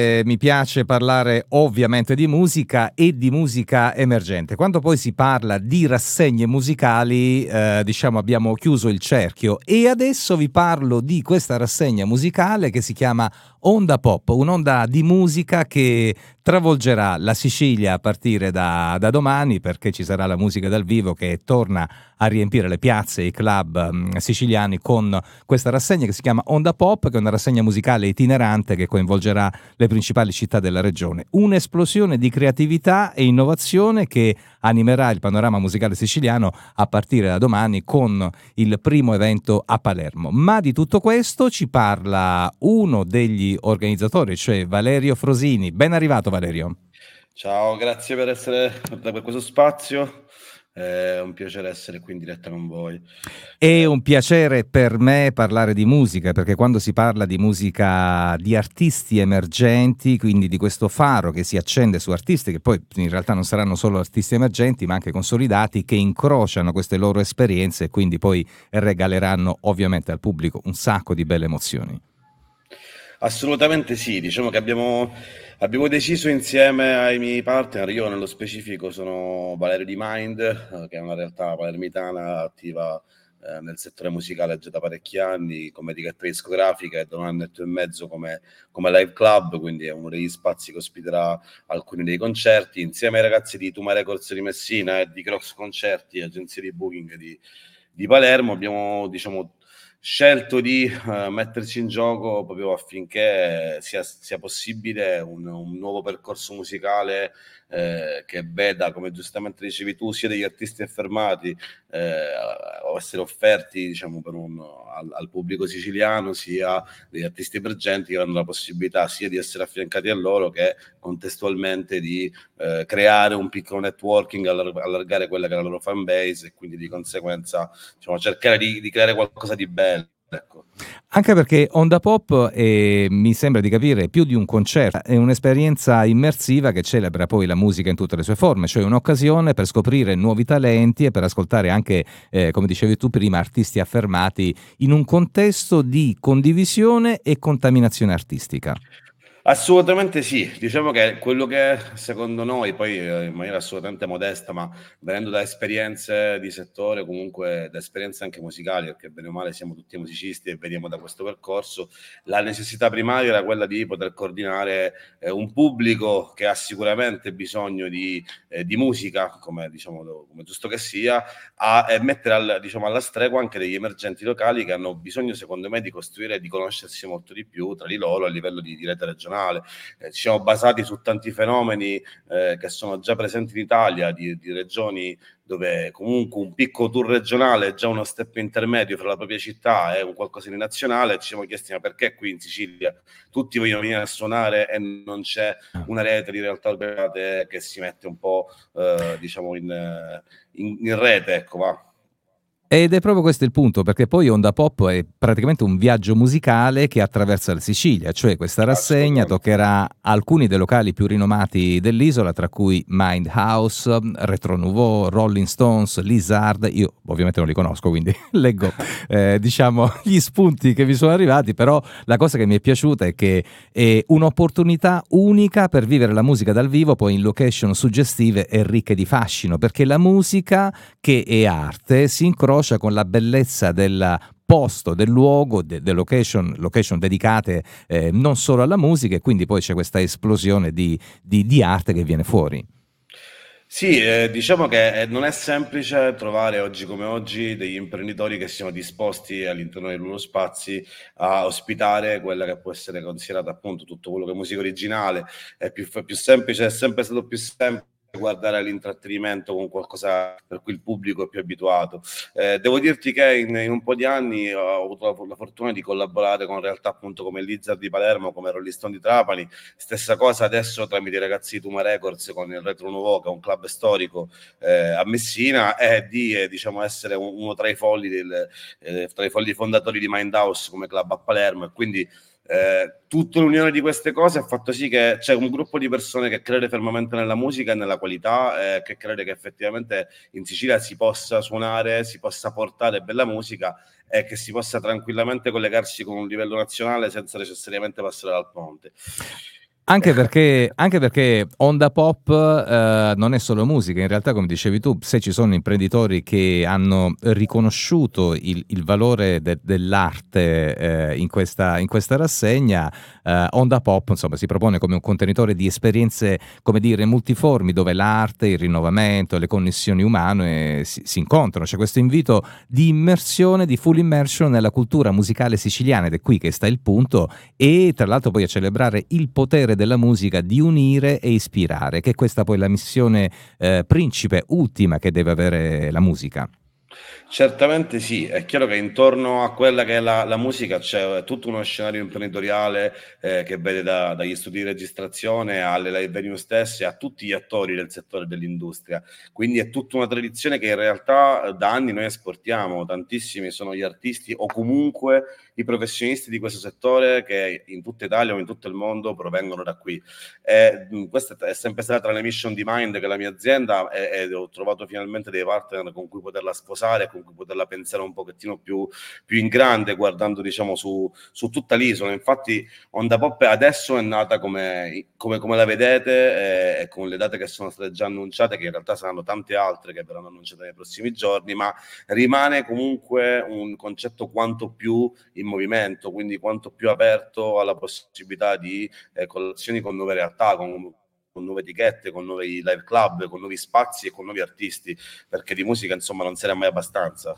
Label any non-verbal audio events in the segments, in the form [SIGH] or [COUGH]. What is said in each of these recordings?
Eh, mi piace parlare ovviamente di musica e di musica emergente. Quando poi si parla di rassegne musicali, eh, diciamo abbiamo chiuso il cerchio e adesso vi parlo di questa rassegna musicale che si chiama Onda Pop, un'onda di musica che travolgerà la Sicilia a partire da, da, domani perché ci sarà la musica dal vivo che torna a riempire le piazze e i club um, siciliani con questa rassegna che si chiama Onda Pop, che è una rassegna musicale itinerante che coinvolgerà le principali città della regione. Un'esplosione di creatività e innovazione che animerà il panorama musicale siciliano a partire da domani con il primo evento a Palermo. Ma di tutto questo ci parla uno degli organizzatori, cioè Valerio Frosini. Ben arrivato Valerio. Ciao, grazie per essere per questo spazio. È un piacere essere qui in diretta con voi. È un piacere per me parlare di musica, perché quando si parla di musica di artisti emergenti, quindi di questo faro che si accende su artisti che poi in realtà non saranno solo artisti emergenti, ma anche consolidati, che incrociano queste loro esperienze e quindi poi regaleranno ovviamente al pubblico un sacco di belle emozioni. Assolutamente sì, diciamo che abbiamo, abbiamo deciso insieme ai miei partner, io nello specifico sono Valerio di Mind, eh, che è una realtà palermitana attiva eh, nel settore musicale già da parecchi anni come etichetta discografica e da un annetto e mezzo come, come live club, quindi è uno degli spazi che ospiterà alcuni dei concerti, insieme ai ragazzi di Tuma Records di Messina e di Crocs Concerti, agenzie di booking di, di Palermo, abbiamo diciamo scelto di uh, metterci in gioco proprio affinché sia, sia possibile un, un, nuovo percorso musicale eh, che veda, come giustamente dicevi tu, sia degli artisti affermati eh, o essere offerti diciamo, un, al, al, pubblico siciliano, sia degli artisti emergenti che hanno la possibilità sia di essere affiancati a loro che contestualmente di eh, creare un piccolo networking, allar- allargare quella che è la loro fan base e quindi di conseguenza diciamo, cercare di, di creare qualcosa di bello. Ecco. Anche perché Onda Pop è, mi sembra di capire più di un concerto, è un'esperienza immersiva che celebra poi la musica in tutte le sue forme, cioè un'occasione per scoprire nuovi talenti e per ascoltare anche, eh, come dicevi tu prima, artisti affermati in un contesto di condivisione e contaminazione artistica. Assolutamente sì, diciamo che quello che secondo noi, poi eh, in maniera assolutamente modesta, ma venendo da esperienze di settore, comunque da esperienze anche musicali, perché bene o male siamo tutti musicisti e vediamo da questo percorso, la necessità primaria era quella di poter coordinare eh, un pubblico che ha sicuramente bisogno di, eh, di musica, come, diciamo, come giusto che sia, a, e mettere al, diciamo, alla stregua anche degli emergenti locali che hanno bisogno, secondo me, di costruire e di conoscersi molto di più tra di loro a livello di, di rete regionale internazionale. Eh, ci siamo basati su tanti fenomeni eh, che sono già presenti in Italia, di, di, regioni dove comunque un piccolo tour regionale è già uno step intermedio fra la propria città e un qualcosa di nazionale. Ci siamo chiesti ma perché qui in Sicilia tutti vogliono venire a suonare e non c'è una rete di realtà operate che si mette un po' eh, diciamo in, in, in rete, ecco va. Ed è proprio questo il punto, perché poi Onda Pop è praticamente un viaggio musicale che attraversa la Sicilia, cioè questa rassegna toccherà alcuni dei locali più rinomati dell'isola, tra cui Mind House, Retro Nouveau, Rolling Stones, Lizard, io ovviamente non li conosco, quindi [LAUGHS] leggo eh, diciamo [LAUGHS] gli spunti che mi sono arrivati, però la cosa che mi è piaciuta è che è un'opportunità unica per vivere la musica dal vivo, poi in location suggestive e ricche di fascino, perché la musica che è arte si incrocia incrocia con la bellezza del posto, del luogo, delle de location, location, dedicate eh, non solo alla musica e quindi poi c'è questa esplosione di, di, di arte che viene fuori. Sì, eh, diciamo che eh, non è semplice trovare oggi come oggi degli imprenditori che siano disposti all'interno dei loro spazi a ospitare quella che può essere considerata appunto tutto quello che è musica originale. È più, più semplice, è sempre stato più semplice guardare l'intrattenimento con qualcosa per cui il pubblico è più abituato. Eh, devo dirti che in, in, un po' di anni ho avuto la, la, fortuna di collaborare con realtà appunto come Lizard di Palermo, come Rolling Stone di Trapani, stessa cosa adesso tramite i ragazzi di Tuma Records con il Retro Nuovo, che è un club storico eh, a Messina, e di eh, diciamo essere uno tra i folli del, eh, tra i folli fondatori di Mindhouse come club a Palermo e quindi eh, tutta l'unione di queste cose ha fatto sì che c'è un gruppo di persone che crede fermamente nella musica e nella qualità, eh, che crede che effettivamente in Sicilia si possa suonare, si possa portare bella musica e che si possa tranquillamente collegarsi con un livello nazionale senza necessariamente passare dal ponte. Anche perché, anche perché Onda Pop eh, non è solo musica, in realtà come dicevi tu, se ci sono imprenditori che hanno riconosciuto il, il valore de, dell'arte eh, in, questa, in, questa, rassegna, eh, Onda Pop insomma, si propone come un contenitore di esperienze, come dire, multiformi, dove l'arte, il rinnovamento, le connessioni umane si, si incontrano. C'è questo invito di immersione, di full immersion nella cultura musicale siciliana. Ed è qui che sta il punto. E tra l'altro poi a celebrare il potere della musica di unire e ispirare, che è questa poi la missione eh, principe, ultima che deve avere la musica. Certamente sì, è chiaro che intorno a quella che è la, la musica c'è tutto uno scenario imprenditoriale eh, che vede da, dagli studi di registrazione alle live venue stesse a tutti gli attori del settore dell'industria. Quindi è tutta una tradizione che in realtà da anni noi esportiamo, tantissimi sono gli artisti o comunque i professionisti di questo settore che in tutta Italia o in tutto il mondo provengono da qui. E, questa è sempre stata la mission di Mind che è la mia azienda e, e ho trovato finalmente dei partner con cui poterla con cui poterla pensare un pochettino più, più in grande, guardando diciamo su, su, tutta l'isola. Infatti Onda Pop adesso è nata come, come, come la vedete e, e, con le date che sono state già annunciate, che in realtà saranno tante altre che verranno annunciate nei prossimi giorni, ma rimane comunque un concetto quanto più in movimento, quindi quanto più aperto alla possibilità di eh, collazioni con nuove realtà, con con nuove etichette, con nuovi live club, con nuovi spazi e con nuovi artisti, perché di musica insomma non sarà mai abbastanza.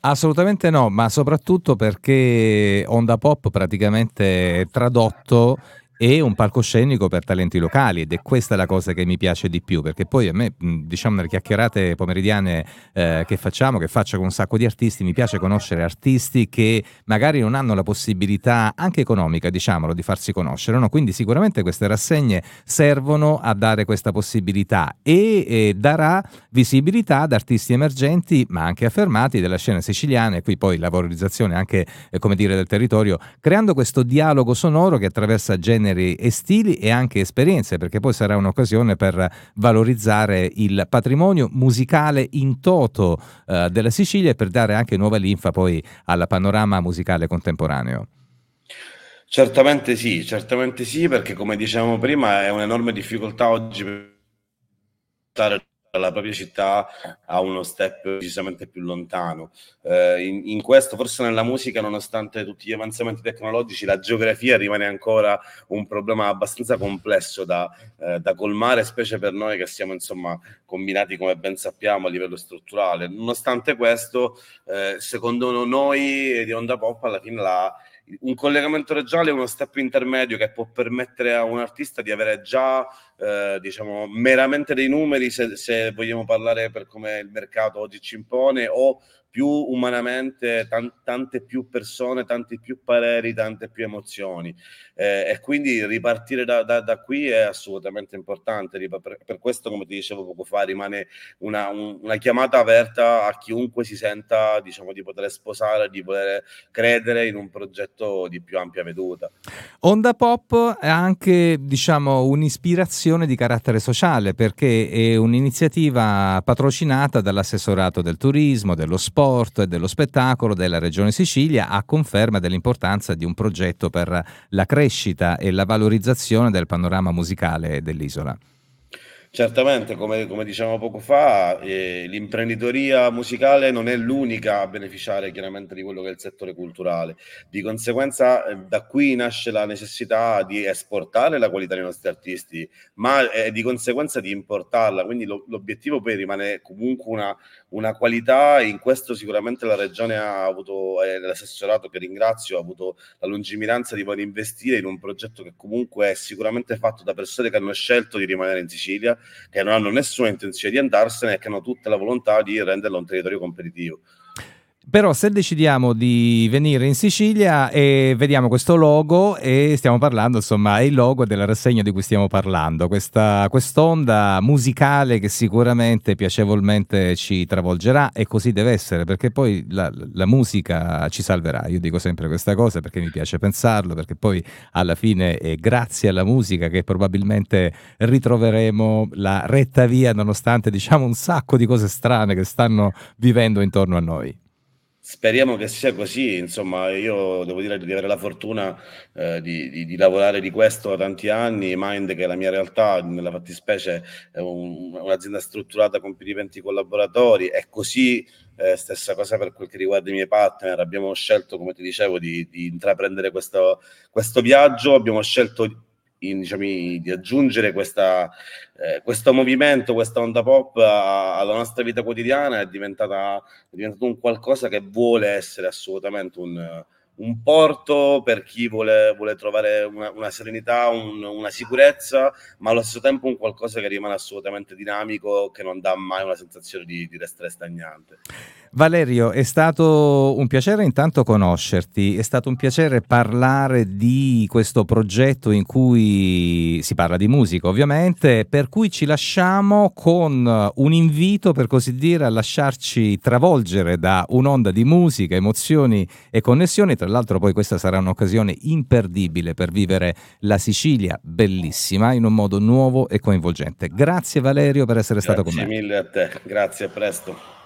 Assolutamente no, ma soprattutto perché Onda Pop praticamente è tradotto e un palcoscenico per talenti locali ed è questa la cosa che mi piace di più perché poi a me diciamo nelle chiacchierate pomeridiane eh, che facciamo che faccio con un sacco di artisti mi piace conoscere artisti che magari non hanno la possibilità anche economica diciamolo di farsi conoscere no? quindi sicuramente queste rassegne servono a dare questa possibilità e, e darà visibilità ad artisti emergenti ma anche affermati della scena siciliana e qui poi la valorizzazione anche eh, come dire del territorio creando questo dialogo sonoro che attraversa generi generi e stili e anche esperienze, perché poi sarà un'occasione per valorizzare il patrimonio musicale in toto eh, della Sicilia e per dare anche nuova linfa poi al panorama musicale contemporaneo. Certamente sì, certamente sì, perché come dicevamo prima è un'enorme difficoltà oggi per la propria città a uno step decisamente più lontano. Eh, in, in, questo, forse nella musica, nonostante tutti gli avanzamenti tecnologici, la geografia rimane ancora un problema abbastanza complesso da, eh, da colmare, specie per noi che siamo insomma combinati, come ben sappiamo, a livello strutturale. Nonostante questo, eh, secondo noi di Onda Pop, alla fine la un collegamento regionale è uno step intermedio che può permettere a un artista di avere già eh, diciamo meramente dei numeri se, se, vogliamo parlare per come il mercato oggi ci impone o più umanamente tan- tante più persone, tanti più pareri, tante più emozioni. Eh, e quindi ripartire da, da, da, qui è assolutamente importante. Per, per, questo, come ti dicevo poco fa, rimane una, un, una, chiamata aperta a chiunque si senta diciamo, di poter sposare, di poter credere in un progetto di più ampia veduta. Onda Pop è anche diciamo, un'ispirazione di carattere sociale perché è un'iniziativa patrocinata dall'assessorato del turismo, dello sport sport e dello spettacolo della Regione Sicilia a conferma dell'importanza di un progetto per la crescita e la valorizzazione del panorama musicale dell'isola. Certamente, come, come dicevamo poco fa, eh, l'imprenditoria musicale non è l'unica a beneficiare chiaramente di quello che è il settore culturale. Di conseguenza, eh, da qui nasce la necessità di esportare la qualità dei nostri artisti, ma eh, di conseguenza di importarla. Quindi lo, l'obiettivo poi rimane comunque una, una, qualità. In questo sicuramente la Regione ha avuto, e l'assessorato che ringrazio, ha avuto la lungimiranza di voler investire in un progetto che comunque è sicuramente fatto da persone che hanno scelto di rimanere in Sicilia che non hanno nessuna intenzione di andarsene e che hanno tutta la volontà di renderlo un territorio competitivo. Però se decidiamo di venire in Sicilia e vediamo questo logo e stiamo parlando, insomma, è il logo della rassegna di cui stiamo parlando, questa quest'onda musicale che sicuramente piacevolmente ci travolgerà e così deve essere perché poi la, la musica ci salverà. Io dico sempre questa cosa perché mi piace pensarlo, perché poi alla fine è grazie alla musica che probabilmente ritroveremo la retta via nonostante diciamo un sacco di cose strane che stanno vivendo intorno a noi. Speriamo che sia così, insomma, io devo dire di avere la fortuna eh, di, di, di, lavorare di questo da tanti anni, Mind che è la mia realtà, nella fattispecie è un, un'azienda strutturata con più di 20 collaboratori, è così, eh, stessa cosa per quel che riguarda i miei partner, abbiamo scelto, come ti dicevo, di, di intraprendere questo, questo viaggio, abbiamo scelto in, diciamo, di aggiungere questa, eh, questo movimento, questa onda pop a, alla nostra vita quotidiana è diventata, è diventato un qualcosa che vuole essere assolutamente un, un porto per chi vuole, vuole trovare una, una serenità, un, una sicurezza, ma allo stesso tempo un qualcosa che rimane assolutamente dinamico, che non dà mai una sensazione di, di restare stagnante. Valerio, è stato un piacere intanto conoscerti, è stato un piacere parlare di questo progetto in cui si parla di musica ovviamente, per cui ci lasciamo con un invito per così dire a lasciarci travolgere da un'onda di musica, emozioni e connessioni, tra l'altro poi questa sarà un'occasione imperdibile per vivere la Sicilia bellissima in un modo nuovo e coinvolgente. Grazie Valerio per essere Grazie stato con me. Grazie mille a te, grazie, a presto.